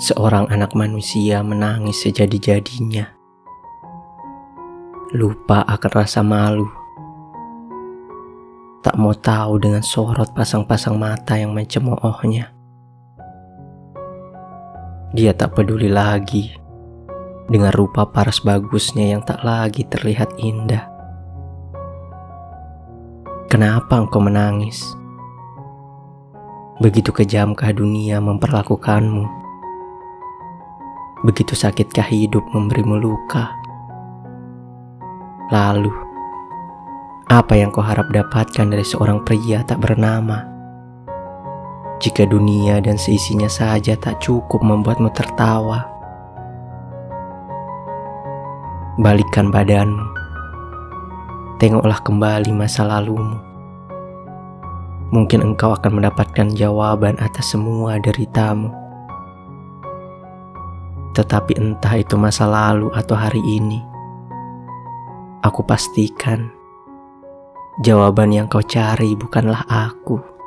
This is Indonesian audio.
Seorang anak manusia menangis sejadi-jadinya. Lupa akan rasa malu. Tak mau tahu dengan sorot pasang-pasang mata yang mencemoohnya. Dia tak peduli lagi dengan rupa paras bagusnya yang tak lagi terlihat indah. Kenapa engkau menangis? Begitu kejamkah dunia memperlakukanmu? Begitu sakitkah hidup memberimu luka? Lalu, apa yang kau harap dapatkan dari seorang pria tak bernama? Jika dunia dan seisinya saja tak cukup membuatmu tertawa, balikkan badanmu, tengoklah kembali masa lalumu. Mungkin engkau akan mendapatkan jawaban atas semua deritamu. Tetapi entah itu masa lalu atau hari ini, aku pastikan jawaban yang kau cari bukanlah aku.